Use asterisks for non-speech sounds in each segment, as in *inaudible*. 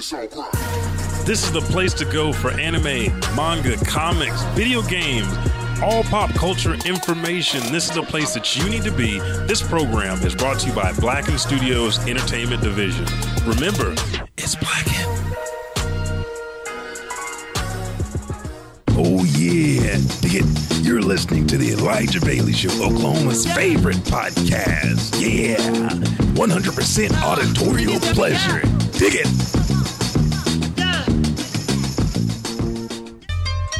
This is the place to go for anime, manga, comics, video games, all pop culture information. This is the place that you need to be. This program is brought to you by Blacken Studios Entertainment Division. Remember, it's Blacken. Oh, yeah. *laughs* You're listening to the Elijah Bailey Show, Oklahoma's favorite podcast. Yeah. 100% auditorial pleasure. Dig it.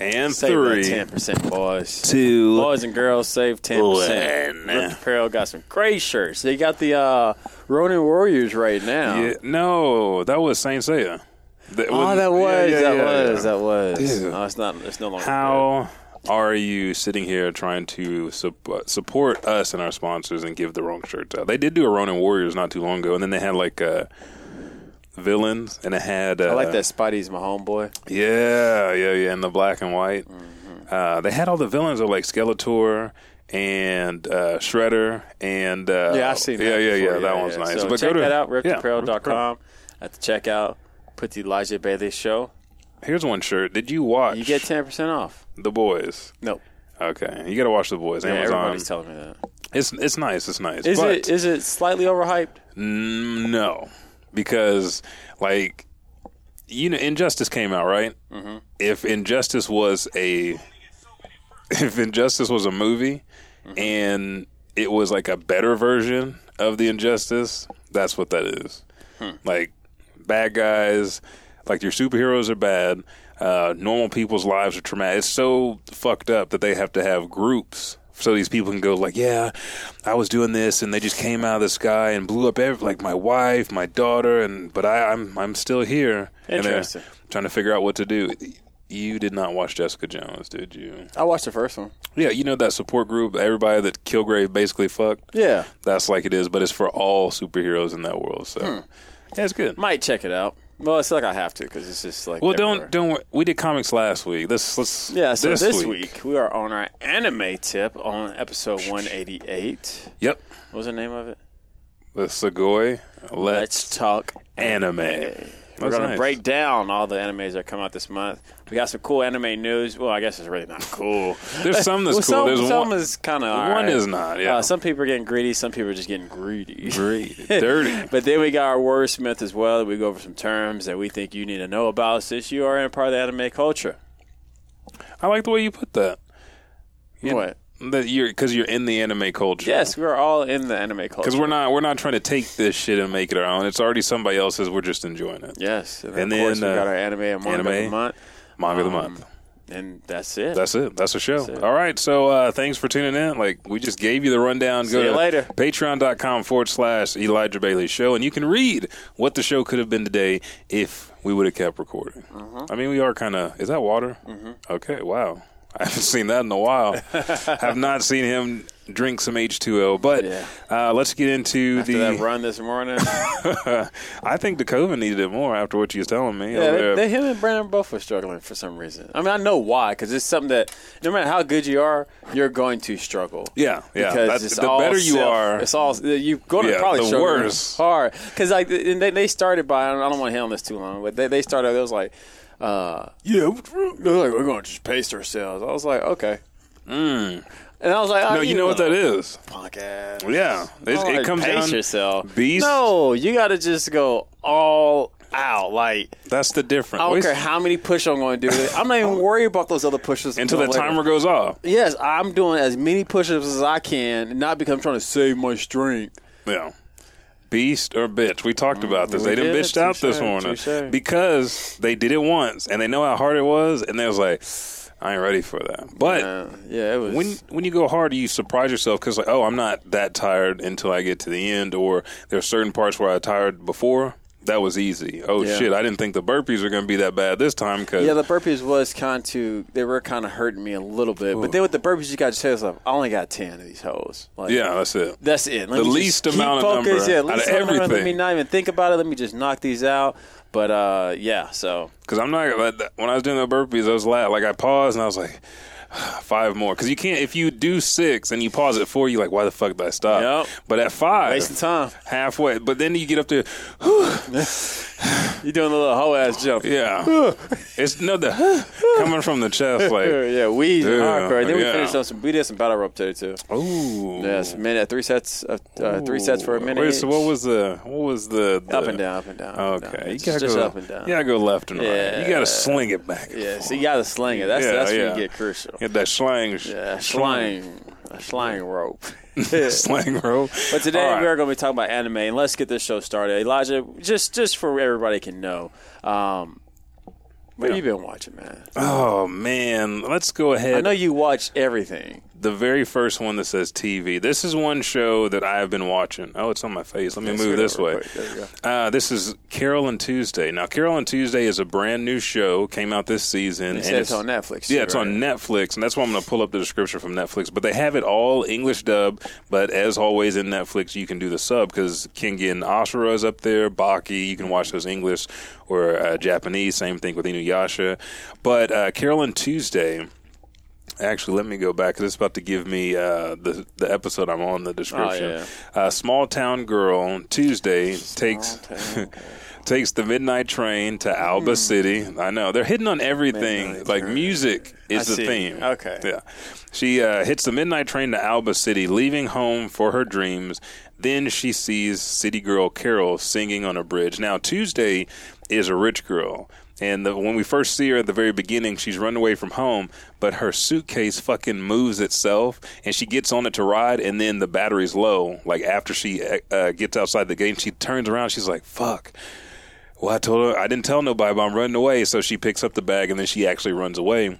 And Save three. ten percent, boys. Two. boys and girls save ten percent. RIPT Apparel got some great shirts. They got the uh, Ronin Warriors right now. Yeah, no, that was Saint Seiya. That Oh, that was, yeah, yeah, that was, that was. Dude. No, it's not. It's no longer. How are you sitting here trying to sup- uh, support us and our sponsors and give the wrong shirts out? They did do a Ronin Warriors not too long ago, and then they had like uh, villains, and it had. Uh. I like that. Spidey's my homeboy. Yeah, yeah, yeah, and the black and white. Uh, they had all the villains of like Skeletor and uh, Shredder and uh, Yeah, I've seen that. Yeah, yeah, before. yeah. That one's nice. So but check go to, that out. yeah, RiptApparel.com. At the checkout, put the Elijah Bailey Show. Here's one shirt. Did you watch? You get ten percent off. the boys. Nope. Okay, you got to watch the boys. Yeah, Amazon. everybody's telling me that. It's it's nice. It's nice. Is but it is it slightly overhyped? No, because like you know, Injustice came out right. Mm-hmm. If Injustice was a if Injustice was a movie and it was like a better version of the Injustice, that's what that is. Like bad guys, like your superheroes are bad. Uh, normal people's lives are traumatic. It's so fucked up that they have to have groups so these people can go like, yeah, I was doing this, and they just came out of the sky and blew up every, like my wife, my daughter, and but I, I'm I'm still here. And Interesting. trying to figure out what to do. You did not watch Jessica Jones, did you? I watched the first one. Yeah, you know that support group, everybody that Kilgrave basically fucked. Yeah, That's like it is, but it's for all superheroes in that world. So hmm. yeah, it's good. might check it out. Well, it's like I have to because it's just like Well, everywhere. don't don't. We did comics last week. This let's Yeah, so this, this, week. we are on our anime tip on episode 188. Yep, What was the name of it? the Sugoi. Let's, Let's talk anime. We're going to break down all the animes that come out this month. We got some cool anime news. Well, I guess it's really not cool. *laughs* There's some that's well, cool. Some, There's some one. is kind of one is not, yeah. Uh, some people are getting greedy. Some people are just getting greedy. Great, *laughs* dirty. But then we got our wordsmith as well. We go over some terms that we think you need to know about since you are in part of the anime culture. I like the way you put that. Yeah. What? That you're because you're in the anime culture. Yes, we're all in the anime culture. Because we're not we're not trying to take this shit and make it our own. It's already somebody else's. We're just enjoying it. Yes, and, And of course then, we got uh, our anime and manga of the anime. month, Manga of the Um, month. and that's it. That's it. That's the show. All right. So uh, thanks for tuning in. Like we just gave you the rundown. See Go you to later. patreon.com forward slash Elijah Bailey Show. And you can read what the show could have been today if we would have kept recording. Uh-huh. I mean, we are kind of. Is that water? Mm-hmm. Okay. Wow. I haven't seen that in a while. *laughs* have not seen him drink some H2O. But Yeah. uh, let's get into After the. that run this morning, *laughs* I think DeCoven needed it more after what you was telling me. yeah, they, they, him and Brandon both were struggling for some reason. I mean, I know why because it's something that no matter how good you are, you're going to struggle. yeah. Yeah. because That's- it's the all better you self- are. it's all you're going to Yeah, probably the struggle worse. hard. Because like and they, they started by I don't, I don't want to hit on this too long, but they they started. It was like, uh, yeah, like we're going to just pace ourselves. I was like, okay, and I was like, oh, Mm. no, you know what that is. Podcast. Yeah, It's- Oh, it comes pace down. yourself. Beast. No, you got to just go all out. Like That's the difference. I don't Wait- care how many push ups I'm going to do. I'm not even worried about those other pushes until the later. timer goes off. Yes, I'm doing as many push-ups as I can, and not because I'm trying to save my strength. Yeah, Beast or bitch? We talked about this. we they done did. bitched out this morning because they did it once and they know how hard it was, and they was like, I ain't ready for that. But yeah, it was. when when you go hard, you surprise yourself because like, oh, I'm not that tired until I get to the end, or there are certain parts where I tired before. That was easy. Oh Yeah. shit! I didn't think the burpees were going to be that bad this time because yeah, the burpees was kind to they were kind of hurting me a little bit, but then with the burpees, you got to tell yourself, I only got ten of these hoes. Like, yeah, that's it. That's it. Let The least amount of focused. number yeah, out of amount number. Let me not even think about it. Let me just knock these out. But uh, yeah, so Because I'm not like, that- when I was doing the burpees, I was la like I paused and I was like. *sighs* Five more because you can't if you do six and you pause at four you're like why the fuck did I stop Yep. but at five wasting time. halfway but then you get up there *sighs* you're doing a little hoe ass jump? yeah *sighs* it's no the coming from the chest *laughs* like yeah, we Yeah, hardcore. Then we yeah. finished on some. We did some battle rope today too. ooh Yes, minute three sets. Uh, uh, three sets for a minute. Wait, so what was the what was the, the up and down, up and down. and down. Okay, you gotta just go up and down. Gotta go left and right. Yeah. You gotta sling it back. yeah. So you got to sling it. That's Yeah, that's where yeah. you get crucial. Get that slang. Yeah, slang, a slang rope. *laughs* slang rope. *laughs* But today right. we are going to be talking about anime, and let's get this show started. Elijah, just just for everybody can know, um, what have you been watching, man? Oh man, let's go ahead. I know you watch everything. The very first one that says TV. This is one show that I have been watching. Oh, it's on my face. Let me move this way. real quick. There you Uh, this is Carol and Tuesday. Now, Carol and Tuesday is a brand new show. Came out this season. And said it's on Netflix, Yeah, it's right? on Netflix, and that's why I'm going to pull up the description from Netflix. But they have it all English dub. But as always in Netflix, you can do the sub because Kengan Ashura is up there. Baki, you can watch those English or uh, Japanese. Same thing with Inuyasha. But uh, Carol and Tuesday. Actually, let me go back because it's about to give me uh, the the episode I'm on the description. yeah. uh, small town girl on Tuesday takes *laughs* takes the midnight train to Alba City. I know they're hitting on everything. Midnight like train. music is I the see. theme. Okay. yeah. She uh, hits the midnight train to Alba City, leaving home for her dreams. Then she sees city girl Carol singing on a bridge. Now Tuesday is a rich girl. And the, when we first see her at the very beginning, she's run away from home, but her suitcase fucking moves itself, and she gets on it to ride, and then the battery's low. Like after she uh, gets outside the gate, she turns around, she's like, "Fuck." Well, I told her I didn't tell nobody, but I'm running away. So she picks up the bag and then she actually runs away.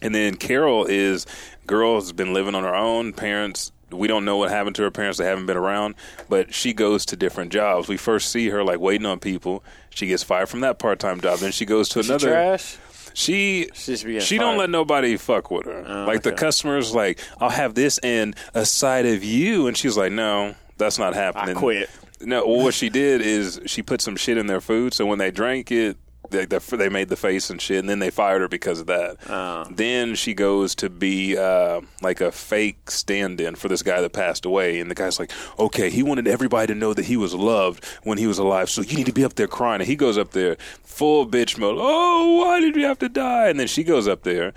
And then Carol is girl has been living on her own. Parents, we don't know what happened to her parents. They haven't been around, but she goes to different jobs. We first see her like waiting on people. She gets fired from that part time job. Then she goes to She another. trash. She She she don't let nobody fuck with her. Oh, like the customers, like I'll have this and a side of you, and she's like, no, that's not happening. I quit. No, well, what she did is she put some shit in their food, so when they drank it, they, they, they made the face and shit, and then they fired her because of that. Oh. Then she goes to be uh, like a fake stand-in for this guy that passed away, and the guy's like, "Okay, he wanted everybody to know that he was loved when he was alive, so you need to be up there crying." And he goes up there full bitch mode. Oh, why did you have to die? And then she goes up there.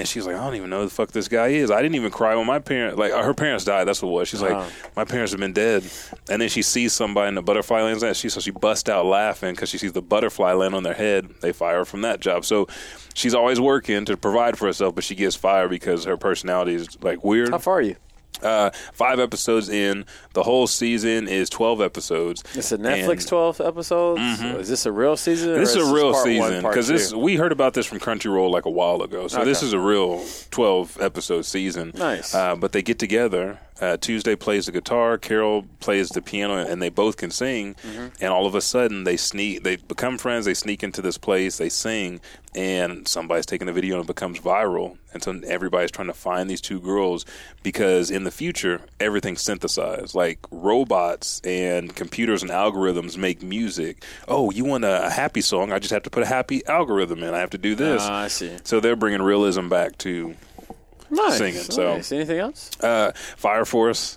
And she's like, I don't even know who the fuck this guy is. I didn't even cry when my parents, like, her parents died. That's what it was. She's like, Oh. my parents have been dead. And then she sees somebody in the butterfly lands and she so she busts out laughing because she sees the butterfly land on their head. They fire her from that job. So she's always working to provide for herself, but she gets fired because her personality is like weird. How far are you? Uh, five episodes in. The whole season is twelve episodes. It's a Netflix And- twelve episodes. Is this a real season? This is a real season because this we heard about this from Crunchyroll like a while ago. So this is a real twelve episode season. Nice. Uh, but they get together. Uh, Tuesday plays the guitar. Carol plays the piano, and they both can sing. Mm-hmm. And all of a sudden, they sneak. They become friends. They sneak into this place. They sing, and somebody's taking a video and it becomes viral. And so everybody's trying to find these two girls because in the future, everything's synthesized. Like robots and computers and algorithms make music. Oh, you want a happy song? I just have to put a happy algorithm in. I have to do this. Ah, I see. So they're bringing realism back to Nice. singing, so- nice. anything else? uh, Fire Force.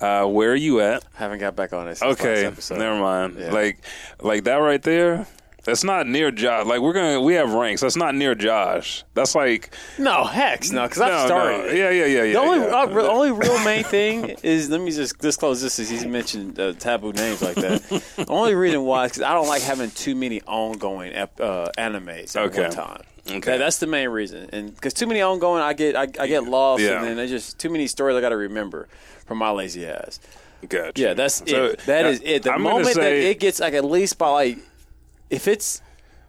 Uh, where are you at? haven't got back on it. Since Okay, never mind. Yeah. Like, like that right there. That's not near Josh. Like we're gonna, we have ranks. That's not near Josh. That's like No, hex, no, because I no, started. no. Yeah, yeah, yeah, yeah. The only, yeah. uh, only real *laughs* main thing is let me just disclose this as he's mentioned uh, taboo names like that. the only reason why is because I don't like having too many ongoing ep- uh, animes at Okay. one time. Okay. That- that's the main reason, and because too many ongoing, I get I, I get lost, Yeah. and then there's just too many stories I got to remember from my lazy ass. Gotcha. Yeah, that's So, it. That uh, is it. The I'm moment that it gets like at least by like, if it's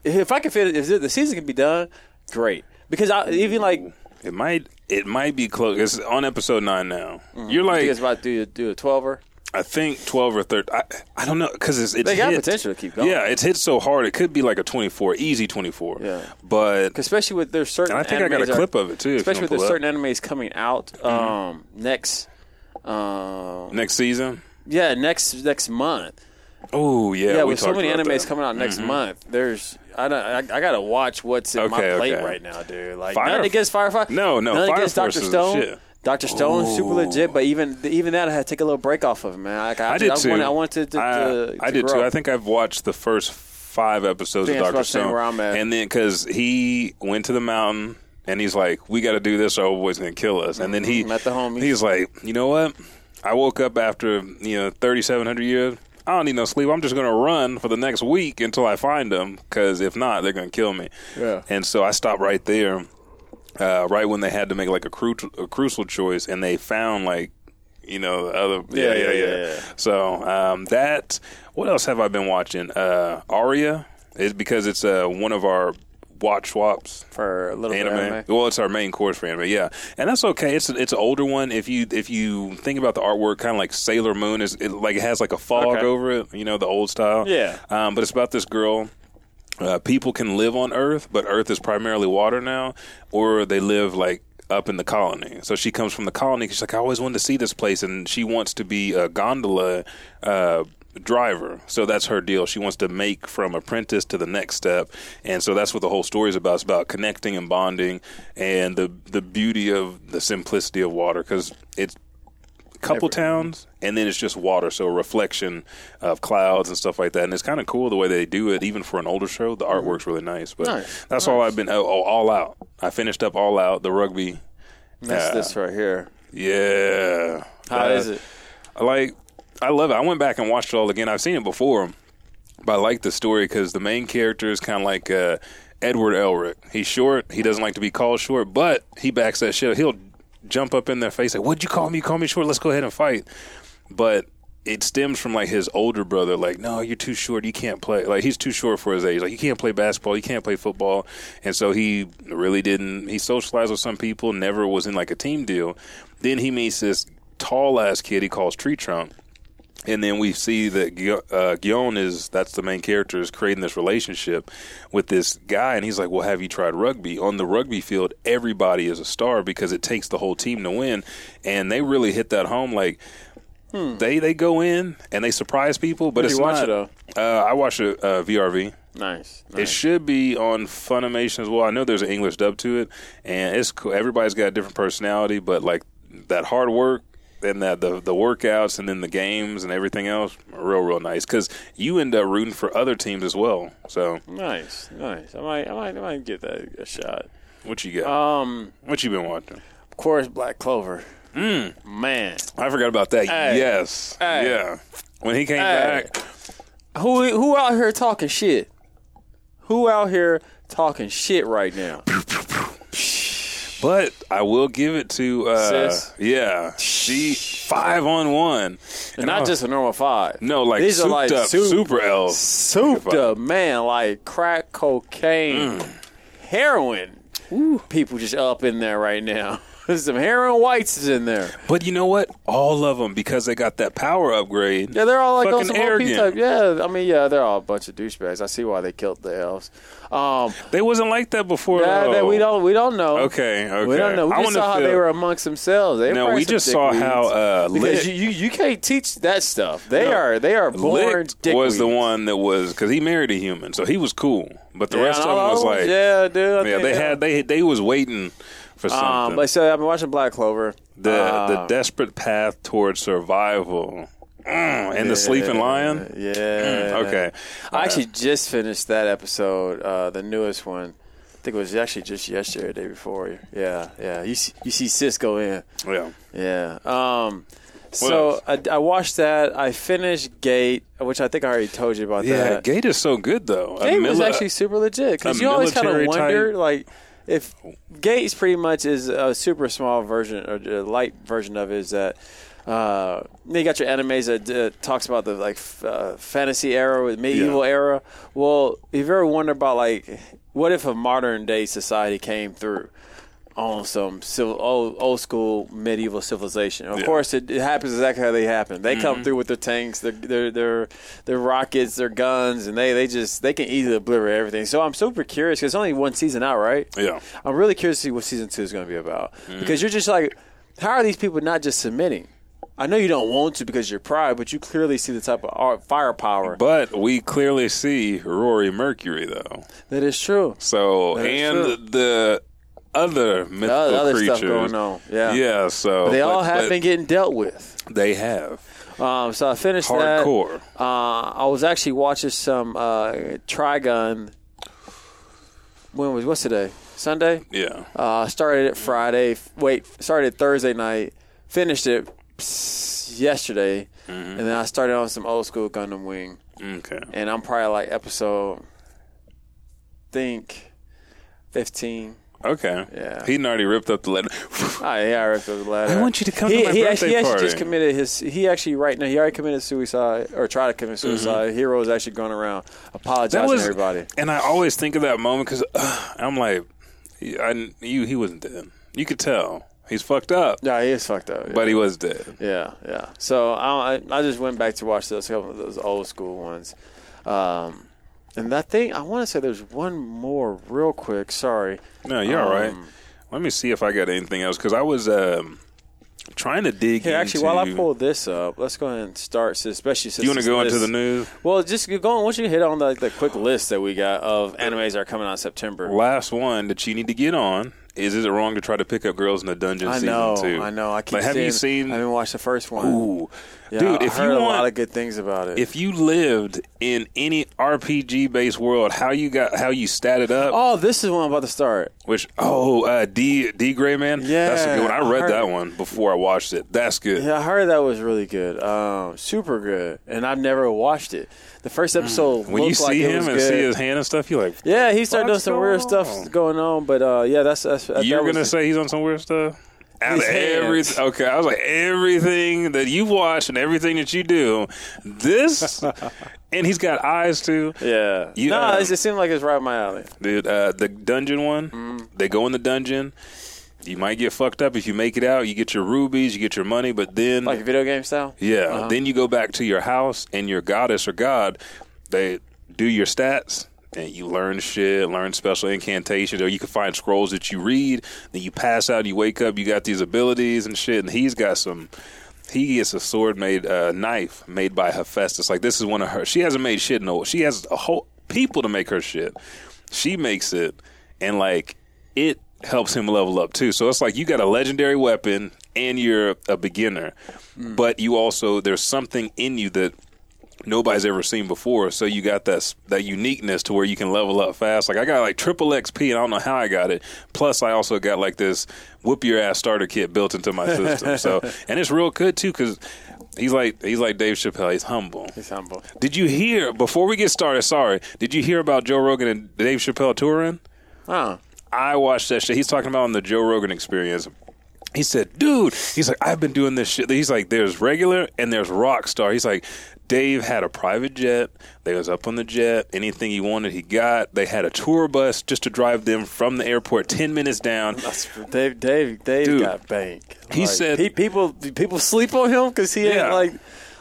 if I can fit it, if the season can be done, great. Because I even like It might it might be close. It's on episode nine now. You're Mm-hmm. I like think it's about to do do a twelver. I think twelve or thirteen. I, I don't know because it's it's They got hit- potential to keep going. Yeah, it's hit so hard. It could be like a twenty four, easy twenty four. Yeah. but Especially with there's certain. and I think I got a animes are- clip of it too. Especially with there's certain animes coming out um, next. Um, next season. yeah, next next month. Oh yeah, Yeah, we with so many animes that. Mm-hmm. coming out next month, there's I don't I, I gotta watch what's in my plate okay. right now, dude. Like Fire- nothing against Firefly. No, no, nothing Fire against Doctor Stone. shit. Doctor Stone, super legit, but even even that, I had to take a little break off of it, man. Like, I, I did I too. Wanted, I wanted to. to, I, to I did grow. too. I think I've watched the first five episodes think of Doctor about the same Stone, where I'm at. and then because he went to the mountain and he's like, "We got to do this, or old boy's gonna kill us." And then he Met the homies. He's like, "You know what? I woke up after you know thirty seven hundred years." I don't need no sleep. I'm just going to run for the next week until I find them because if not, they're going to kill me. Yeah. And so I stopped right there, uh, right when they had to make like a, cru- a crucial choice, and they found like, you know, the other. Yeah, yeah, yeah. yeah. So um, that. What else have I been watching? Uh, Aria is because it's uh, one of our watch swaps for a little anime. bit. Anime. Well, it's our main course for anime, yeah, and that's okay. It's it's an older one. If you if you think about the artwork, kind of like Sailor Moon is it, like it has like a fog Okay. over it, you know, the old style. Yeah. um, but it's about this girl. Uh, people can live on Earth, but Earth is primarily water now, or they live like up in the colony. So she comes from the colony. She's like, I always wanted to see this place, and she wants to be a gondola uh, driver. So that's her deal. She wants to make from apprentice to the next step, and so that's what the whole story is about. It's about connecting and bonding, and the the beauty of the simplicity of water. Because it's a couple towns and then it's just water. So a reflection of clouds and stuff like that. And it's kind of cool the way they do it. Even for an older show the artwork's really nice but Nice, that's all i've been oh, oh, all out. I finished up all out. The rugby That's uh, this right here. yeah. How Uh, is it? I like I love it. I went back and watched it all again. I've seen it before, but I like the story because the main character is kind of like uh, Edward Elric. He's short. He doesn't like to be called short, but he backs that shit. He'll jump up in their face like, "What'd you call me? You call me short? Let's go ahead and fight." But it stems from like his older brother. Like, no, you're too short. You can't play. Like, he's too short for his age. Like, you can't play basketball. You can't play football. And so he really didn't. He socialized with some people. Never was in like a team deal. Then he meets this tall ass kid he calls Tree Trunk. And then we see that uh, Gion is that's the main character is creating this relationship with this guy, and he's like, "Well, have you tried rugby? On the rugby field, everybody is a star because it takes the whole team to win." And they really hit that home. Like they they go in and they surprise people, but Where'd it's you watch not. it, Uh, I watched it uh, VRV. Nice. It should be on Funimation as well. I know there's an English dub to it, and it's cool. Everybody's got a different personality, but like that hard work and that the the workouts and then the games and everything else, are real real nice because you end up rooting for other teams as well. So Nice, nice. I might, I might, I might give that a shot. what you got? Um, what you been watching? of course, Black Clover. Mm. Man, I forgot about that. Yes, yeah. When he came back, who who out here talking shit? Who out here talking shit right now? But I will give it to uh, Sis. yeah. She five on one, And not just a normal five. no like These are souped like up soup- super L. souped up, man, like crack cocaine, Mm. heroin. People just up in there right now. There's *laughs* some heroin whites is in there. But you know what? All of them because they got that power upgrade. Yeah, they're all like on some OP type. Yeah, I mean, yeah, they're all a bunch of douchebags. I see why they killed the elves. Um, They wasn't like that before. yeah, that we don't we don't know. Okay, okay. We don't know. We I just saw how feel- they were amongst themselves. They No, we just saw how uh, because you, you you can't teach that stuff. They No. are they are born Licht was the one that was because he married a human, so he was cool. But the Yeah, rest of them was like, yeah, dude. I yeah, they had they they was waiting for something. Um, but so I've been watching Black Clover. the the Uh, desperate path towards survival, Mm, and the sleeping lion. Yeah. Okay, I actually just finished that episode, uh, the newest one. I think it was actually just yesterday, or the day before. Yeah, yeah. You see, you see Cisco in. yeah. Yeah. Um, so I, I watched that. I finished Gate, which I think I already told you about Yeah, that. Gate is so good though. Gate was actually super legit because you always kind of wonder, type- like, if Gates pretty much is a super small version or a light version of it is that Uh, you got your animes that uh, talks about the like f- uh, fantasy era, with medieval Yeah. era. Well, if you ever wonder about like, what if a modern day society came through on some civil, old, old school medieval civilization? Of Yeah. course, it, it happens exactly how they happen. They Mm-hmm. come through with their tanks, their, their their their rockets, their guns, and they they just they can easily obliterate everything. So I'm super curious because it's only one season out, right? Yeah. I'm really curious to see what season two is going to be about Mm. because you're just like, how are these people not just submitting? I know you don't want to because you're pride, but you clearly see the type of firepower But we clearly see Rory Mercury though. that is true. So That and true. the other mythical other, creatures stuff going on. Yeah, Yeah, so they all have been getting dealt with. They have Um, so I finished that. hardcore. Uh, I was actually watching some uh, Trigun. When was what's today? Sunday. Yeah, Uh, started it Friday. Wait, started Thursday night. Finished it yesterday, and then I started on some old school Gundam Wing, okay. and I'm probably like episode, think, fifteen. Okay. Yeah. He'd already ripped up the letter. Oh, yeah, I ripped up the ladder. I want you to come he, to my he birthday actually, he actually just committed his. He actually right now he already committed suicide or tried to commit suicide. Heero is actually going around apologizing Mm-hmm. was to everybody. And I always think of that moment because uh, I'm like, I you he wasn't dead. You could tell he's fucked up, Yeah, he is fucked up. Yeah. but he was dead. Yeah, yeah. So I, I I just went back to watch those couple of those old school ones, um, and that thing I want to say there's one more real quick. Sorry. No, you're all right. Um, Let me see if I got anything else because I was um, trying to dig. Here, actually, into, while I pull this up, let's go ahead and start. Especially since you want to go into the news? Well, just go on. Once you hit on the, the quick list that we got of animes that are coming out in September. Last one that you need to get on is: Is it wrong to try to pick up girls in the dungeon? I season know, two? I know. I keep Like, have you seen? I haven't watched the first one. Ooh, Yeah, dude, I if heard you a lot of good things about it. if you lived in any RPG based world, how you got how you statted up? oh, this is one I'm about to start. Which oh, uh, D D Gray man, yeah, that's a good one. I I read heard- that one before I watched it. That's good. Yeah, I heard that was really good, um, super good, and I've never watched it. The first episode Mm. When you looked like see him and good. see his hand and stuff, you're like, yeah, he started doing some weird going stuff going on, but uh, yeah, that's that's. that you're was- gonna say he's on some weird stuff. Out of every okay, I was like everything that you watch and everything that you do, this, *laughs* and he's got eyes too. yeah, You, no, uh, it seemed like it's right up my alley. Dude, uh, the dungeon one, Mm. they go in the dungeon. You might get fucked up if you make it out. You get your rubies, you get your money, but then Like video game style. Yeah. Uh-huh. Then you go back to your house and your goddess or god, they do your stats and you learn shit, learn special incantations, or you can find scrolls that you read. Then you pass out, you wake up, you got these abilities and shit. And he's got some. He gets a sword made, uh, knife made by Hephaestus. Like this is one of her. She hasn't made shit no. She has a whole people to make her shit. She makes it, and like it helps him level up too. So it's like you got a legendary weapon and you're a beginner, but you also there's something in you that nobody's ever seen before. So you got that that uniqueness to where you can level up fast. Like I got like triple XP, and I don't know how I got it. Plus, I also got like this whoop your ass starter kit built into my system. so *laughs* and it's real good too because he's like he's like Dave Chappelle. He's humble. He's humble. Did you hear before we get started? Sorry, did you hear about Joe Rogan and Dave Chappelle touring? Oh, I watched that shit. He's talking about on the Joe Rogan experience. He said, dude, he's like, I've been doing this shit. He's like, there's regular and there's rock star. He's like, Dave had a private jet. They was up on the jet. Anything he wanted, he got. They had a tour bus just to drive them from the airport 10 minutes down. that's Dave. Dave. Dave Dude, got bank. he Like, said- he, people people sleep on him because he Yeah. ain't like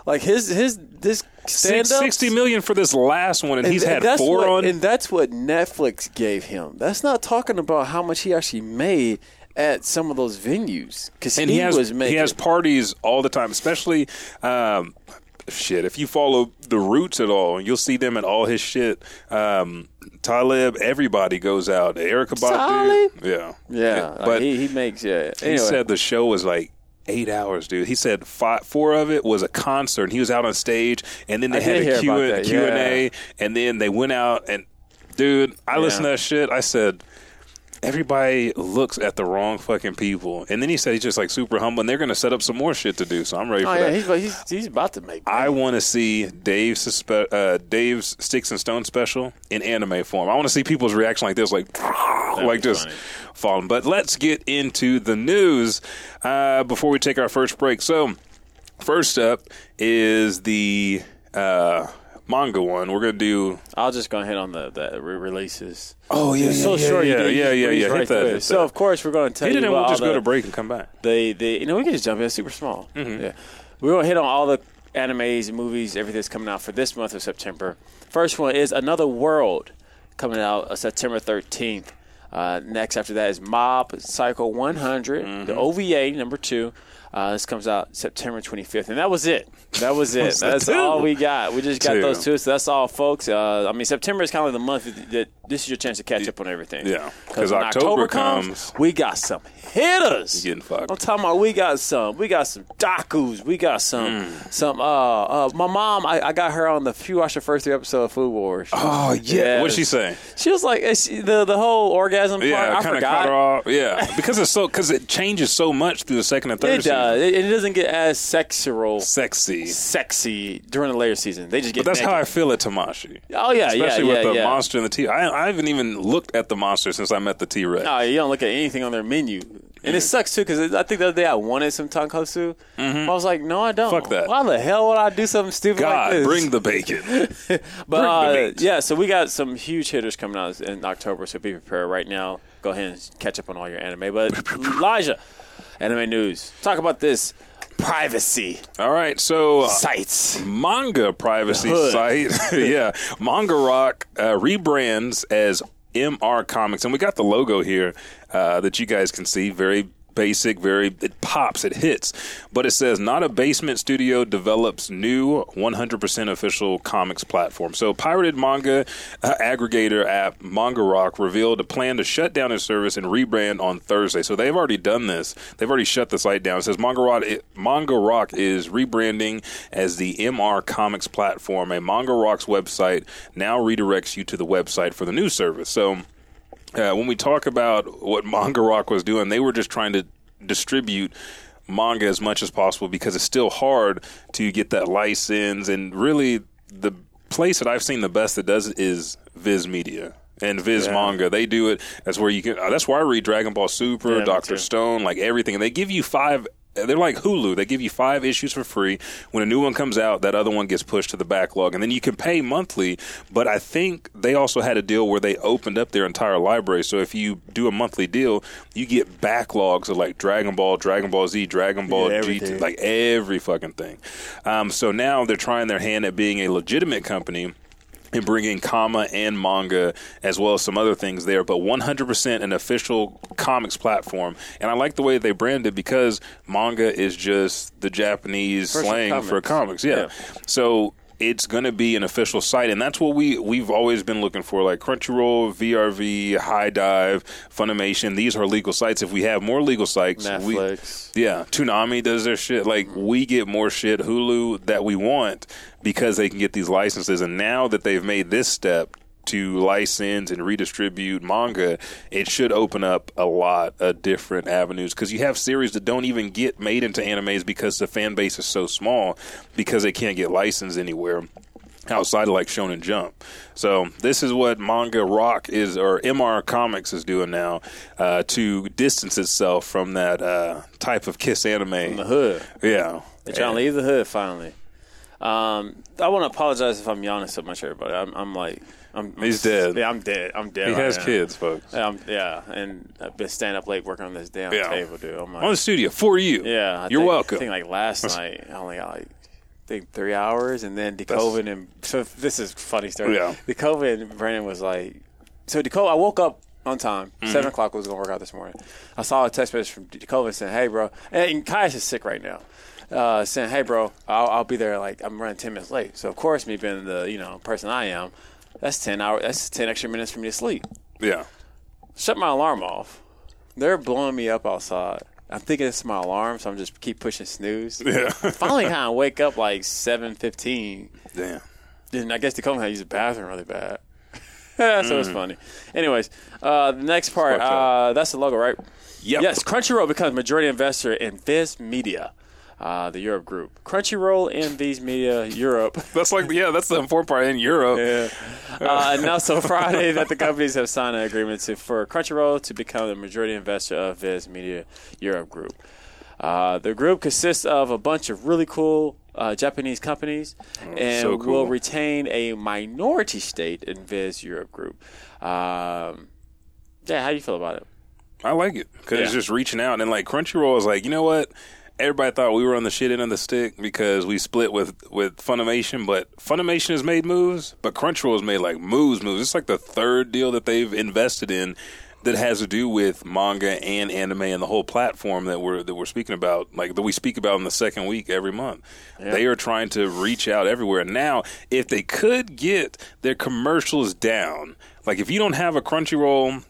like his his this stand up 60 million for this last one, and, he's had that's four what, on. and that's what Netflix gave him. That's not talking about how much he actually made at some of those venues because he, he has was making. he has parties all the time, especially um, shit. If you follow the Roots at all, you'll see them at all his shit. Um, Talib, everybody goes out. Erykah Badu, Talib? yeah, yeah, but he, he makes yeah. he said the show was like. Eight hours, dude. He said five, four of it was a concert. And he was out on stage, and then they I had did a Q about and that, Q and A, yeah. and then they went out and, dude, I listened to that shit. I said, everybody looks at the wrong fucking people. And then he said he's just like super humble, and they're going to set up some more shit to do. So I'm ready oh for yeah, that. he's, he's he's about to make. I want to see Dave's suspe- uh, Dave's Sticks and Stone special in anime form. I want to see people's reaction like this, like like just funny. falling. But let's get into the news uh, before we take our first break. So. first up is the uh, manga one. We're gonna do. I'll just go ahead on the, the re- releases. Oh yeah, It's so short. yeah, you yeah, yeah, yeah. right Hit that. through it. hit So that. of course we're going to tell hit you it, and about we'll all just go to break and come back. They, they, you know, we can just jump in. It's super small. Mm-hmm. Yeah, we're gonna hit on all the animes and movies, everything that's coming out for this month of September. First one is Another World, coming out uh, September thirteenth. Uh, next after that is Mob Psycho 100, Mm-hmm. the OVA number two. Uh, this comes out September 25th, and that was it. That was *laughs* it. That's all we got. We just got Two. those two. So that's all, folks. Uh, I mean, September is kind of the month that this is your chance to catch up on everything. Yeah, 'Cause 'cause when October comes, comes- we got some hitters. Getting fucked. I'm talking about we got some. We got some dokus. We got some. Mm. Some. Uh, uh, my mom. I, I got her on the. She watched the first three episodes of Food Wars. Oh yeah. What'd she say? She was like it's, the the whole orgasm part. Yeah, I kind of forgot. cut her off. Yeah, because it's so because it changes so much through the second and third It season. Does. It, it doesn't get as sexual, Sexy. sexy during the later season. They just get. But that's how I feel at Tamashi. Oh yeah, yeah, Especially yeah, with the yeah. monster and the T. I, I haven't even looked at the monster since I met the T Rex. No, you don't look at anything on their menu. And it sucks too because I think the other day I wanted some tonkotsu. I was like, no, I don't. Mm-hmm. Fuck that. Why the hell would I do something stupid God, like this? bring the bacon. *laughs* But Bring the uh, meat. yeah, so we got some huge hitters coming out in October, so be prepared right now. Go ahead and catch up on all your anime. But *laughs* Elijah, anime news. Talk about this privacy All right, so uh, sites. manga privacy site. *laughs* yeah, Manga Rock uh, rebrands as MR Comics, and we got the logo here uh, that you guys can see. Very basic, very it pops, it hits, but it says not a basement studio develops new 100% official comics platform. So pirated manga uh, aggregator app Manga Rock revealed a plan to shut down its service and rebrand on Thursday. So they've already done this. They've already shut the site down. It says Manga Rock, Manga Rock is rebranding as the MR Comics platform. A Manga Rock's website now redirects you to the website for the new service. So uh, when we talk about what Manga Rock was doing, they were just trying to distribute manga as much as possible because it's still hard to get that license. And really, the place that I've seen the best that does it is Viz Media. And Viz Yeah. Manga, they do it. That's where you can. uh, That's why I read Dragon Ball Super, Yeah, Doctor. Stone, like everything. And they give you five. They're like Hulu. They give you five issues for free. When a new one comes out, that other one gets pushed to the backlog, and then you can pay monthly. But I think they also had a deal where they opened up their entire library. So if you do a monthly deal, you get backlogs of like Dragon Ball, Dragon Ball Z, Dragon Ball Yeah, GT, like every fucking thing. Um, so now they're trying their hand at being a legitimate company and bringing comma and manga as well as some other things there, but 100% an official comics platform. And I like the way they brand it because manga is just the Japanese For slang comics. for comics. Yeah. Yeah. So it's going to be an official site, and that's what we we've always been looking for, like Crunchyroll, VRV, HIDIVE, Funimation. These are legal sites. If we have more legal sites, we, Netflix. yeah, Toonami does their shit. Like we get more shit Hulu that we want because they can get these licenses. And now that they've made this step to license and redistribute manga, it should open up a lot of different avenues because you have series that don't even get made into animes because the fan base is so small because they can't get licensed anywhere outside of like Shonen Jump. So this is what Manga Rock is, or MR Comics is doing now uh, to distance itself from that uh, type of KissAnime. The hood. Yeah. They're trying to leave the hood finally. Um, I want to apologize if I'm yawning so much, everybody. I'm, I'm like, I'm. He's dead. Yeah, I'm dead. I'm dead. He right has now. kids, folks. Yeah, I'm, yeah, and I've been staying up late working on this damn Yeah. table, dude. I'm like, On the studio for you. yeah, I You're think- welcome. I think like last night, I only got like. I think three hours, and then DeCoven and so this is a funny story. Yeah. DeCoven and Brandon was like, so DeCoven. I woke up on time. Mm-hmm. Seven o'clock was gonna work out this morning. I saw a text message from DeCoven saying, "Hey, bro," and, and Kai's is sick right now. Uh, saying, "Hey, bro, I'll, I'll be there. Like I'm running ten minutes late." So of course, me being the you know person I am, that's ten hours. That's ten extra minutes for me to sleep. Yeah. Shut my alarm off. They're blowing me up outside. I'm thinking it's my alarm, so I'm just keep pushing snooze. *laughs* Yeah. Finally, kind of wake up like seven fifteen. Damn. And I guess the company had to use the bathroom really bad. *laughs* so it's funny. Anyways, uh, the next part, uh, that's the logo, right? Yep. Yes, Crunchyroll becomes majority investor in Viz Media, uh, the Europe group. Crunchyroll and Viz Media Europe. *laughs* That's like yeah, that's the important part in Europe. uh, announced on Friday that the companies have signed an agreement to, for Crunchyroll to become the majority investor of Viz Media Europe Group. Uh, the group consists of a bunch of really cool uh, Japanese companies and so cool. will retain a minority state in Viz Europe Group. Um, yeah, how do you feel about it? I like it because it's just reaching out and like Crunchyroll is like, you know what? Everybody thought we were on the shit end of the stick because we split with with Funimation, but Funimation has made moves, but Crunchyroll has made like moves, moves. It's like the third deal that they've invested in that has to do with manga and anime and the whole platform that we're that we're speaking about, like that we speak about in the second week every month. They are trying to reach out everywhere. Now, if they could get their commercials down, like if you don't have a Crunchyroll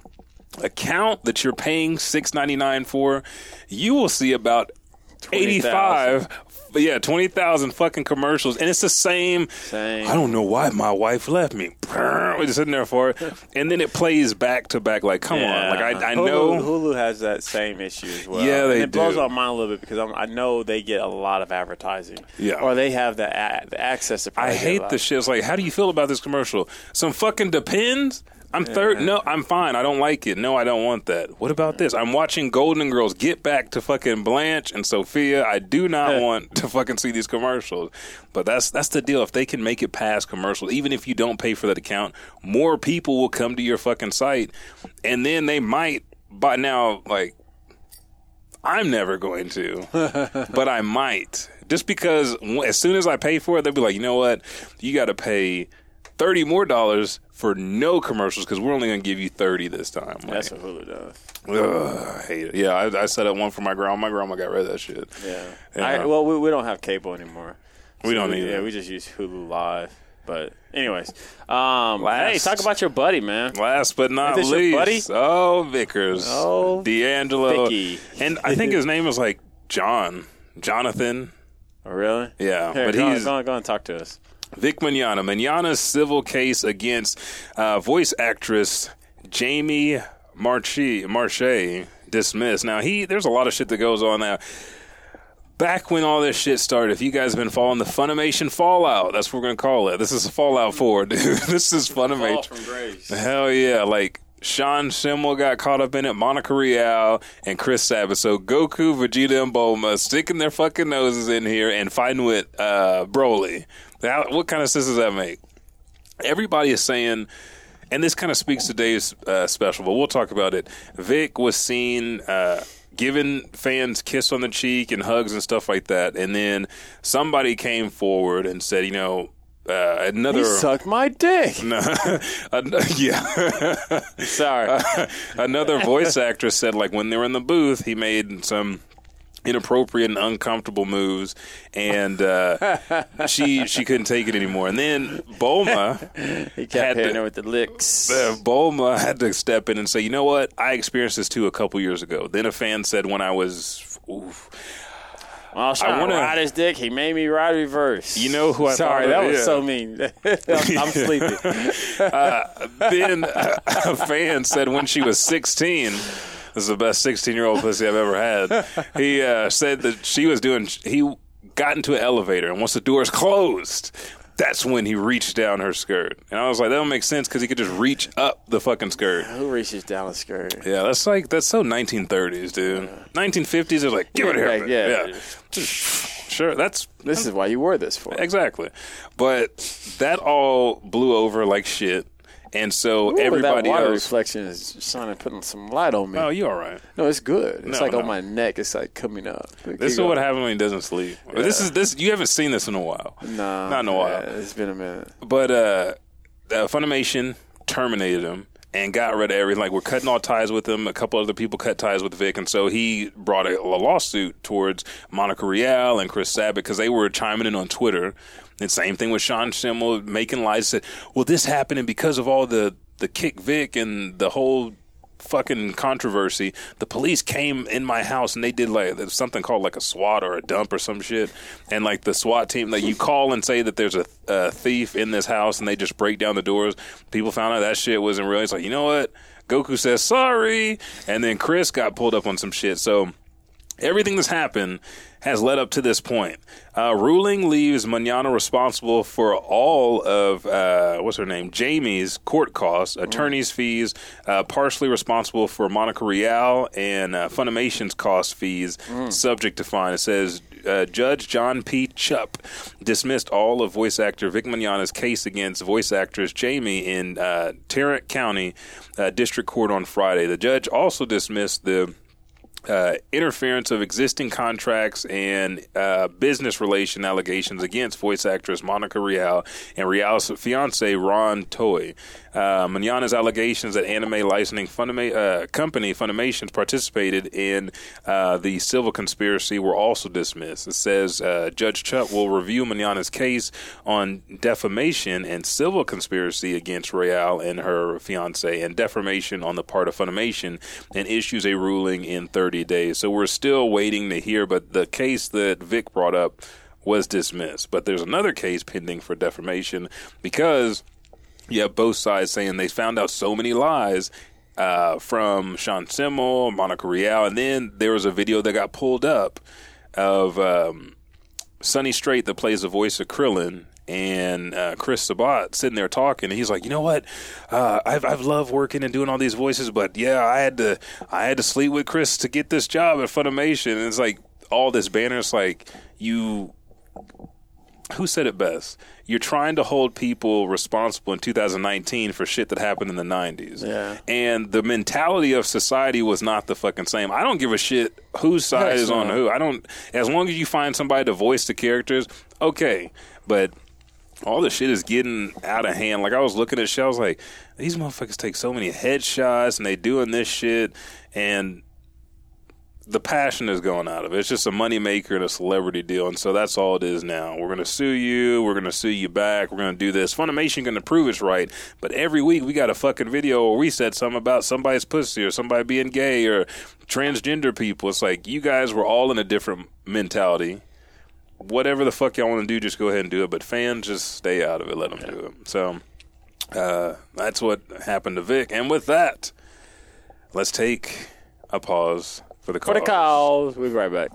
account that you're paying six ninety nine for, you will see about eighty five. Yeah, twenty thousand fucking commercials, and it's the same. Same. I don't know why my wife left me. We're just sitting there for it, and then it plays back to back. Like, come on, like I, I Hulu, know. Hulu has that same issue as well. Yeah, they and it blows do. my mind a little bit because I'm, I know they get a lot of advertising. Yeah. or they have the, a- the access to. I probably get a hate the shit. It's like, how do you feel about this commercial? Some fucking depends. I'm third. No, I'm fine. I don't like it. No, I don't want that. What about this? I'm watching Golden Girls. Get back to fucking Blanche and Sophia. I do not want to fucking see these commercials. But that's that's the deal. If they can make it past commercials, even if you don't pay for that account, more people will come to your fucking site, and then they might. By now, like I'm never going to, *laughs* but I might. Just because as soon as I pay for it, they'll be like, you know what? You got to pay thirty more dollars for no commercials because we're only going to give you thirty this time. Like, That's what Hulu does. ugh, I hate it. Yeah, I, I set up one for my grandma. My grandma got rid of that shit. Yeah. Yeah. I, well, we, we don't have cable anymore. We don't either. Yeah, we just use Hulu Live. But anyways, um, hey, talk about your buddy, man. Last but not least, buddy? oh Vickers, Oh, D'Angelo, Vicky. and I think his name is like John, Jonathan. Oh, really? Yeah, Here, but go, he's on, go, on, go on and talk to us. Vic Mignogna. Mignogna's civil case against uh, voice actress Jamie Marchi Marche dismissed. Now he there's a lot of shit that goes on now. Back when all this shit started, if you guys have been following the Funimation Fallout, that's what we're gonna call it. This is Fallout 4, dude. *laughs* this is Funimation. grace. Hell yeah! Like Sean Schimmel got caught up in it, Monica Rial and Chris Sabat. So Goku, Vegeta, and Bulma sticking their fucking noses in here and fighting with uh, Broly. How, what kind of sense does that make? Everybody is saying, and this kind of speaks to Dave's uh, special, but we'll talk about it. Vic was seen. Uh, Giving fans kiss on the cheek and hugs and stuff like that, and then somebody came forward and said, "You know, uh, another He sucked my dick. *laughs* An- yeah. *laughs* Sorry. Another voice actress said, like, when they were in the booth, he made some inappropriate and uncomfortable moves, and uh, she she couldn't take it anymore. And then Bulma, *laughs* he kept had hitting her with the licks. uh, Bulma had to step in and say, you know what? I experienced this too a couple years ago. Then a fan said when I was. Oof, Well, I was trying wanna- to ride his dick. He made me ride reverse. You know who I Sorry, that was Yeah. so mean. *laughs* I'm, I'm sleepy. *laughs* then *laughs* a fan said when she was 16 this is the best 16 year old pussy i've ever had he uh, said that she was doing he got into an elevator and once the doors closed that's when he reached down her skirt and i was like that don't make sense because he could just reach up the fucking skirt Who reaches down a skirt? yeah that's like that's so 1930s dude 1950s they're like give it here Like, yeah. yeah sure that's This is why you wore this for. Exactly. But that all blew over like shit. And so Ooh, everybody that water else. reflection is shining, putting some light on me. Oh, you all right? no, it's good. It's No, like no. on my neck. It's like coming up. This is what happens when he doesn't sleep. This is this. You haven't seen this in a while. No, not in a while. It's been a minute. But uh, uh, Funimation terminated him and got rid of everything. Like we're cutting all ties with him. A couple other people cut ties with Vic, and so he brought a, a lawsuit towards Monica Rial and Chris Sabat because they were chiming in on Twitter. And same thing with Sean Schimmel making lies. Said, "Well, this happened and because of all the the kick Vic and the whole." Fucking controversy. The police came in my house and they did like something called like a SWAT or a dump or some shit. And like the SWAT team, like you call and say that there's a, a thief in this house and they just break down the doors. People found out that shit wasn't real. It's like, you know what? Goku says sorry. And then Chris got pulled up on some shit. So everything that's happened has led up to this point. Uh, ruling leaves Mignogna responsible for all of uh, what's her name, Jamie's court costs, attorney's fees, uh, partially responsible for Monica Rial and uh, Funimation's cost fees, subject to fine. It says uh, Judge John P. Chupp dismissed all of voice actor Vic Mignogna's case against voice actress Jamie in uh, Tarrant County uh, District Court on Friday. The judge also dismissed the uh, interference of existing contracts and uh, business relation allegations against voice actress Monica Rial and Rial's fiance Ron Toye. Uh, Mignogna's allegations that anime licensing uh, company Funimation participated in uh, the civil conspiracy were also dismissed. It says uh, Judge Chupp will review Mignogna's case on defamation and civil conspiracy against Rial and her fiance and defamation on the part of Funimation and issues a ruling in 30 days. So we're still waiting to hear, but the case that Vic brought up was dismissed. But there's another case pending for defamation because you have both sides saying they found out so many lies uh, from Sean Schemmel, Monica Rial, and then there was a video that got pulled up of um, Sonny Strait that plays the voice of Krillin and uh, Chris Sabat sitting there talking. And he's like, you know what? Uh, I've I've loved working and doing all these voices, but yeah, I had to I had to sleep with Chris to get this job at Funimation. And it's like all this banner. It's like you who said it best? You're trying to hold people responsible in 2019 for shit that happened in the 90s. Yeah. And the mentality of society was not the fucking same. I don't give a shit whose side is on who. I don't, as long as you find somebody to voice the characters, okay. But all this shit is getting out of hand. Like I was looking at shit, I was like, these motherfuckers take so many headshots and they doing this shit and the passion is going out of it. It's just a moneymaker and a celebrity deal, and so that's all it is now. We're to sue you. We're to sue you back. We're to do this. Funimation to prove it's right, but every week we got a fucking video where we said something about somebody's pussy or somebody being gay or transgender people. It's like you guys were all in a different mentality. Whatever the fuck y'all want to do, just go ahead and do it. But fans, just stay out of it. Let them do it. So uh, that's what happened to Vic. And with that, let's take a pause for the For the cows. We'll be right back.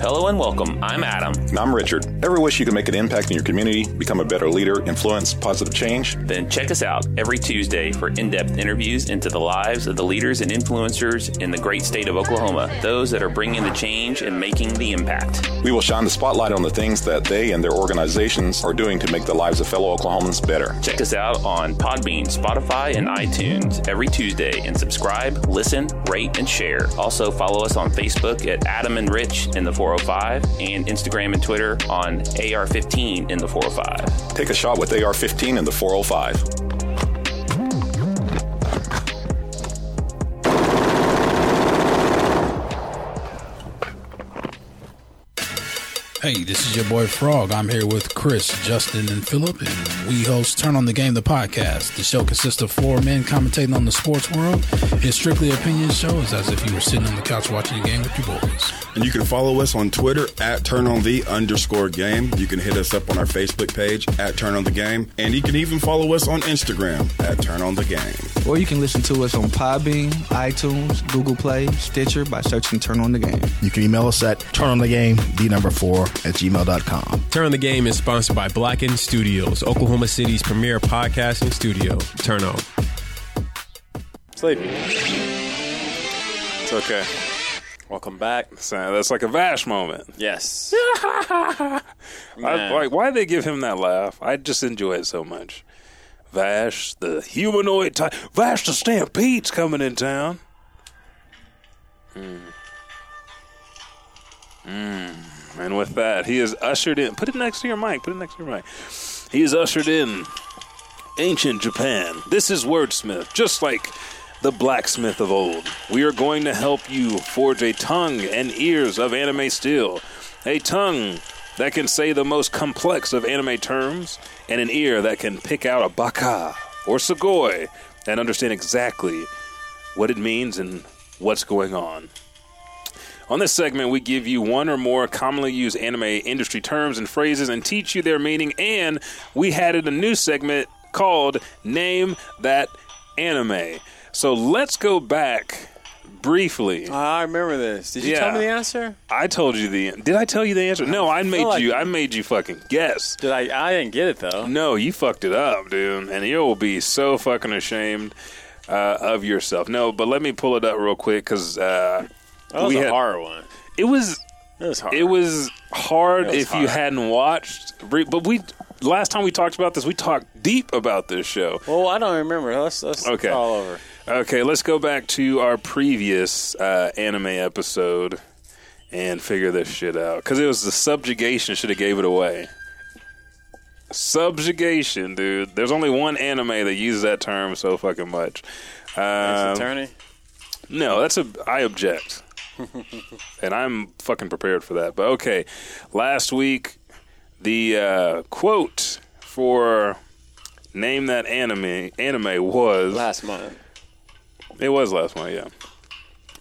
Hello and welcome. I'm Adam. And I'm Richard. Ever wish you could make an impact in your community, become a better leader, influence positive change? Then check us out every Tuesday for in depth interviews into the lives of the leaders and influencers in the great state of Oklahoma, those that are bringing the change and making the impact. We will shine the spotlight on the things that they and their organizations are doing to make the lives of fellow Oklahomans better. Check us out on Podbean, Spotify, and iTunes every Tuesday and subscribe, listen, rate, and share. Also, follow us on Facebook at Adam and Rich in the 405 and Instagram and Twitter on AR15 in the 405. Take a shot with AR 15 in the 405. Hey, this is your boy Frog. I'm here with Chris, Justin, and Philip, and we host Turn on the Game, the podcast. The show consists of four men commentating on the sports world. It's strictly opinion show. It's as if you were sitting on the couch watching a game with your boys. And you can follow us on Twitter at Turn On The underscore game. You can hit us up on our Facebook page at Turn On The Game. And you can even follow us on Instagram at Turn On The Game. Or you can listen to us on Podbean, iTunes, Google Play, Stitcher by searching Turn On The Game. You can email us at turnonthegame, the number four, at gmail.com. Turn on the Game is sponsored by Blacken Studios, Oklahoma City's premier podcasting studio. Turn on. Sleepy. It's okay. Welcome back. So that's like a Vash moment. Yes. *laughs* I, Man. like, why they give him that laugh? I just enjoy it so much. Vash, the humanoid type. Vash the Stampede's coming in town. Mm. Mm. And with that, he is ushered in. Put it next to your mic. Put it next to your mic. He is ushered in ancient Japan. This is Wordsmith, just like the blacksmith of old. We are going to help you forge a tongue and ears of anime steel. A tongue that can say the most complex of anime terms, and an ear that can pick out a baka or sugoi and understand exactly what it means and what's going on. On this segment, we give you one or more commonly used anime industry terms and phrases and teach you their meaning. And we added a new segment called Name That Anime. So let's go back briefly. I remember this. Did you tell me the answer? I told you the. Did I tell you the answer? No, I made like you. you- I made you fucking guess. Did I? I didn't get it though. No, you fucked it up, dude, and you'll be so fucking ashamed uh, of yourself. No, but let me pull it up real quick because uh, That was we a had- hard one. it was It was hard. it was hard It was if you hadn't watched. But we last time we talked about this, we talked deep about this show. Well, I don't remember. Let's let's Okay. all over. Okay, let's go back to our previous uh, anime episode and figure this shit out because it was the subjugation should have gave it away. Subjugation, dude. There's only one anime that uses that term so fucking much. Ace Um, Attorney. no, that's a. I object, *laughs* and I'm fucking prepared for that. But okay, last week the uh, quote for name that anime anime was Last month. it was last month, yeah.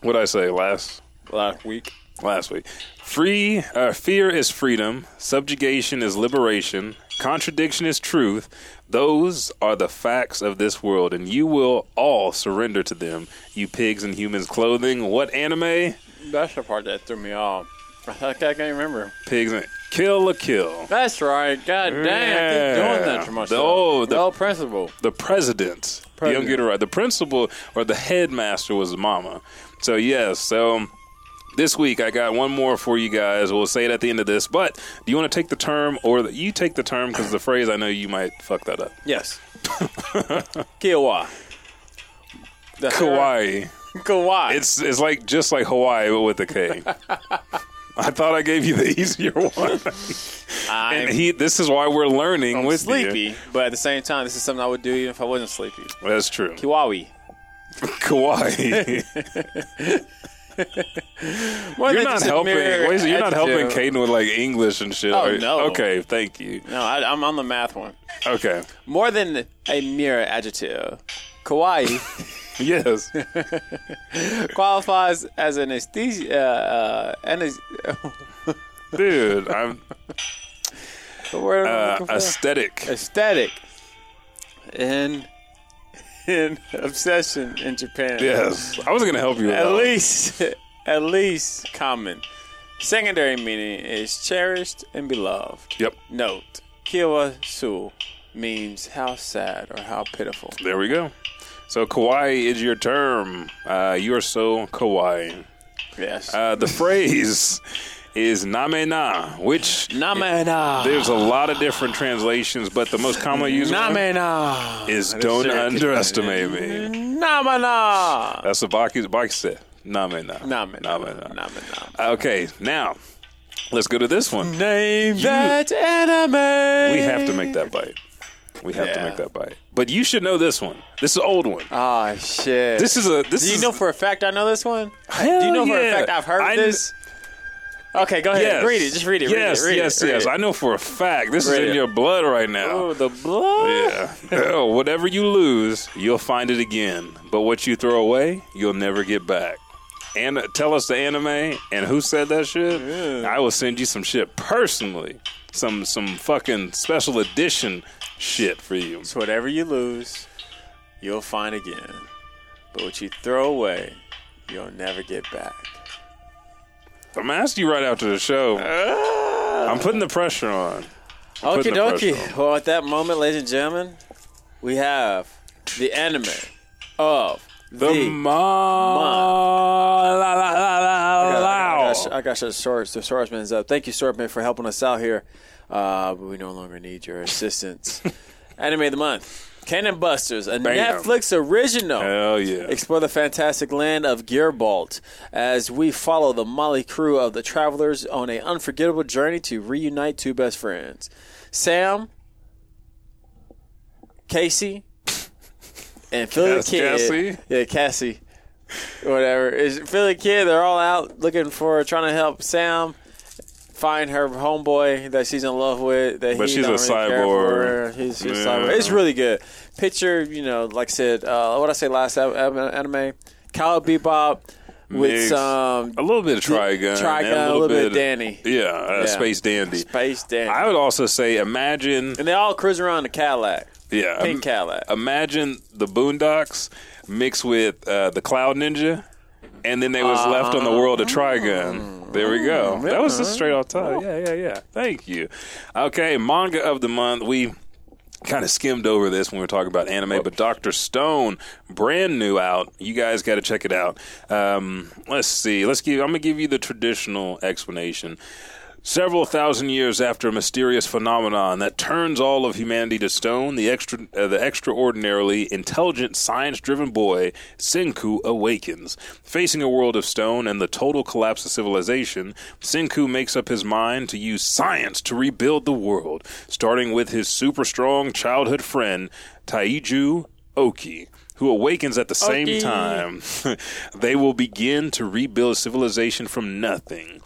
What I say last Last week. last week? Free uh, fear is freedom, subjugation is liberation, contradiction is truth. Those are the facts of this world, and you will all surrender to them. You pigs in humans' clothing. What anime? That's the part that threw me off. I can't remember. Pigs in Kill la Kill. That's right. God dang, I keep doing that to myself. oh, the- principal. the president. You don't President. get it right. The principal or the headmaster was mama. So yes, so this week I got one more for you guys. We'll say it at the end of this. But do you want to take the term or the, you take the term because the phrase I know you might fuck that up. Yes. *laughs* Kiowa. That's kawaii. kawaii. It's it's like just like Hawaii but with a K. *laughs* I thought I gave you the *laughs* easier one. And he this is why we're learning I'm with sleepy, you. but at the same time, this is something I would do even if I wasn't sleepy. That's true. Kiwawi. kawaii. *laughs* You're not helping. Wait, you're not helping. Caden with like English and shit. Oh, no. Okay, thank you. No, I, I'm on the math one. Okay. More than a mere adjective, kawaii *laughs* Yes. *laughs* qualifies as an aesthesia, uh, uh, Dude, I'm what word am I uh, aesthetic. aesthetic and in obsession in Japan. Yes. I wasn't gonna help you At least, *laughs* at least common. Secondary meaning is cherished and beloved. Yep. Note: Kiwa su means how sad or how pitiful. There we go. So kawaii is your term. Uh, you are so kawaii. Yes. Uh, the *laughs* phrase is namena, which Namena. there's a lot of different translations, but the most commonly used one Namena. is don't underestimate me. Namena. That's what Baki, Baki said. Namena. Namena. Namena. Namena. Okay, now let's go to this one. Name that anime. We have to make that bite. We have to Yeah. make that bite. But you should know this one. This is an old one. Oh shit. This is a. This Do you is know for a fact I know this one? Hell Do you know for a yeah. fact I've heard I of kn- this? Okay, go ahead. Yes. Read it. Just read it. Yes, it, read yes, it, yes. it. I know for a fact this Read is in your blood right now. Oh, the blood. Yeah. *laughs* Oh, Whatever you lose, you'll find it again. But what you throw away, you'll never get back. And uh, tell us the anime and who said that shit. I will send you some shit personally. Some some fucking special edition shit for you. So whatever you lose, you'll find again. But what you throw away, you'll never get back. I'm asking you right after the show. I'm putting the pressure on. Okie putting the pressure dokie. Well, at that moment, ladies and gentlemen, we have the anime of The, the. ma la la la la I got, I got your source. The swordsman's up. Thank you, Swordman, for helping us out here. Uh, but we no longer need your assistance. *laughs* Anime of the month. Cannon Busters, a Bam. Netflix original. Hell yeah. Explore the fantastic land of Gearbolt as we follow the Molly crew of the travelers on an unforgettable journey to reunite two best friends. Sam, Casey, *laughs* and Philly Cass- Kid. Cassie? Yeah, Cassie. Whatever. Is Philly Kid, they're all out looking for trying to help Sam find her homeboy that she's in love with. That But he she's a really cyborg. He's, Yeah. cyborg. It's really good. Picture, you know, like I said, uh, what I say last anime, Cowboy Bebop with Mix. some a little bit of Trigun, Trigun, and a little bit of Danny. Yeah, uh, Yeah. Space Dandy. Space Dandy. I would also say, imagine and they all cruise around the Cadillac. Yeah, Pink Cadillac. Imagine the Boondocks mixed with uh, the Cloud Ninja, and then they was left on the world of Trigun. Mm-hmm. There we go. Mm-hmm. That was just mm-hmm. straight off top. Yeah, yeah, yeah. Thank you. Okay, manga of the month. We kind of skimmed over this when we were talking about anime, but Doctor Stone, brand new out. You guys got to check it out. Um, let's see. Let's give. I'm gonna give you the traditional explanation. Several thousand years after a mysterious phenomenon that turns all of humanity to stone, the extra, uh, the extraordinarily intelligent, science-driven boy Senku awakens. Facing a world of stone and the total collapse of civilization, Senku makes up his mind to use science to rebuild the world, starting with his super strong childhood friend Taiju Oki. Who awakens at the same Oki. time? *laughs* they will begin to rebuild civilization from nothing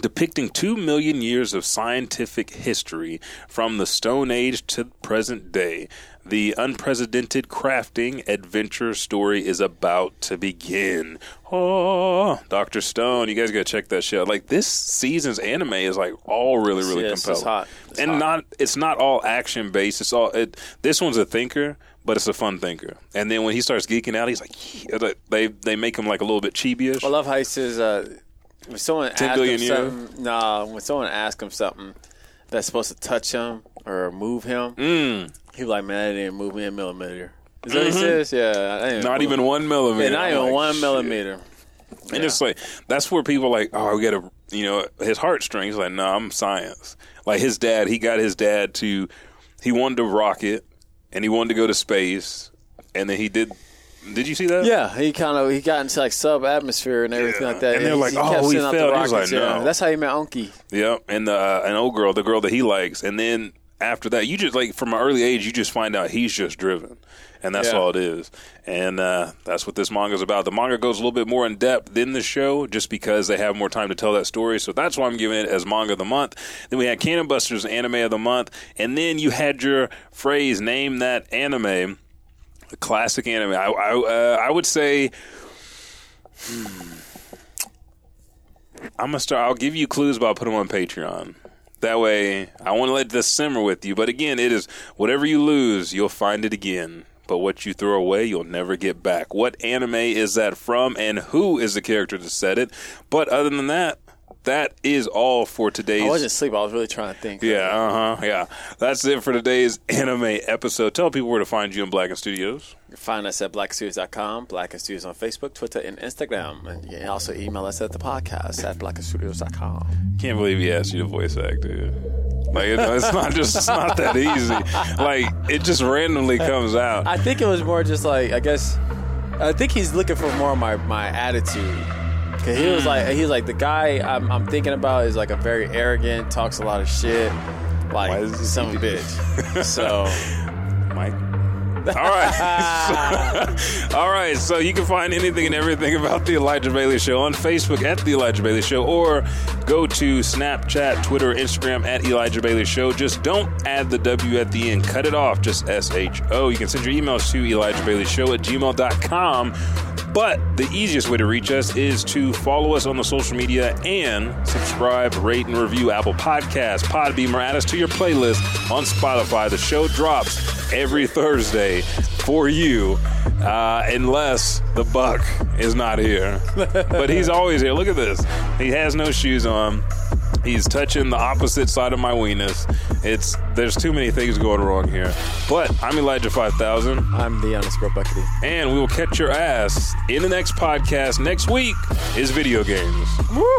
depicting two million years of scientific history from the Stone Age to present day. The unprecedented crafting adventure story is about to begin. Oh, Doctor Stone, you guys gotta check that shit out. Like this season's anime is like all really, really Yes, it's compelling. hot. It's and hot. not it's not all action based. It's all it, this one's a thinker, but it's a fun thinker. And then when he starts geeking out, he's like, yeah, they they make him like a little bit chibi-ish. I love how he says uh, when someone 10 asks billion him years? something. Nah, when someone asks him something that's supposed to touch him or move him, Mm. he like, man, it didn't move me a millimeter. Is that what he says? Yeah, I Mm-hmm. Not even one millimeter. Yeah, not I'm even like, one shit. millimeter. And it's like that's where people are like, oh, we got to, you know, his heartstrings. Like, no, I'm science. Like his dad, he got his dad to, he wanted to rocket, and he wanted to go to space, and then he did. Did you see that? Yeah, he kind of he got into like sub atmosphere and everything like that. And they're like, he "Oh, sending the. He was like, yeah. "No." That's how he met Unky. Yep. And the uh, an old girl, the girl that he likes, and then after that, you just like from an early age, you just find out he's just driven, and that's Yeah. all it is. And uh, that's what this manga is about. The manga goes a little bit more in depth than the show, just because they have more time to tell that story. So that's why I'm giving it as manga of the month. Then we had Cannon Busters anime of the month, and then you had your phrase name that anime. A classic anime. I I, uh, I would say. I'm gonna start. I'll give you clues, but I'll put them on Patreon. That way, I want to let this simmer with you. But again, it is whatever you lose, you'll find it again. But what you throw away, you'll never get back. What anime is that from, and who is the character that said it? But other than that, that is all for today's. I wasn't asleep. I was really trying to think. Yeah, uh huh. Yeah, that's it for today's anime episode. Tell people where to find you in Blacken Studios. You can find us at blackstudios.com, Blacken Studios on Facebook, Twitter, and Instagram. And you can also email us at the podcast at blackenstudios.com. Can't believe he asked you to voice act, dude. Like it- it's not *laughs* just it's not that easy. Like it just randomly comes out. I think it was more just like, I guess, I think he's looking for more of my, my attitude. Cause he was like, mm. he was like the guy I'm, I'm thinking about is like a very arrogant, talks a lot of shit, like is he- some bitch. *laughs* So Mike. All right. *laughs* All right. So you can find anything and everything about the Elijah Bailey Show on Facebook at the Elijah Bailey Show, or go to Snapchat, Twitter, Instagram at Elijah Bailey Show. Just don't add the W at the end. Cut it off. Just S H O. You can send your emails to Elijah Bailey Show at gmail.com. But the easiest way to reach us is to follow us on the social media and subscribe, rate, and review Apple Podcasts, Podbean, or add us to your playlist on Spotify. The show drops every Thursday for you, uh, unless the buck is not here. *laughs* but he's always here. Look at this. He has no shoes on. He's touching the opposite side of my weenus. It's there's too many things going wrong here. But I'm Elijah 5000. I'm the underscore Buckity. And we will catch your ass in the next podcast. Next week is video games. Woo!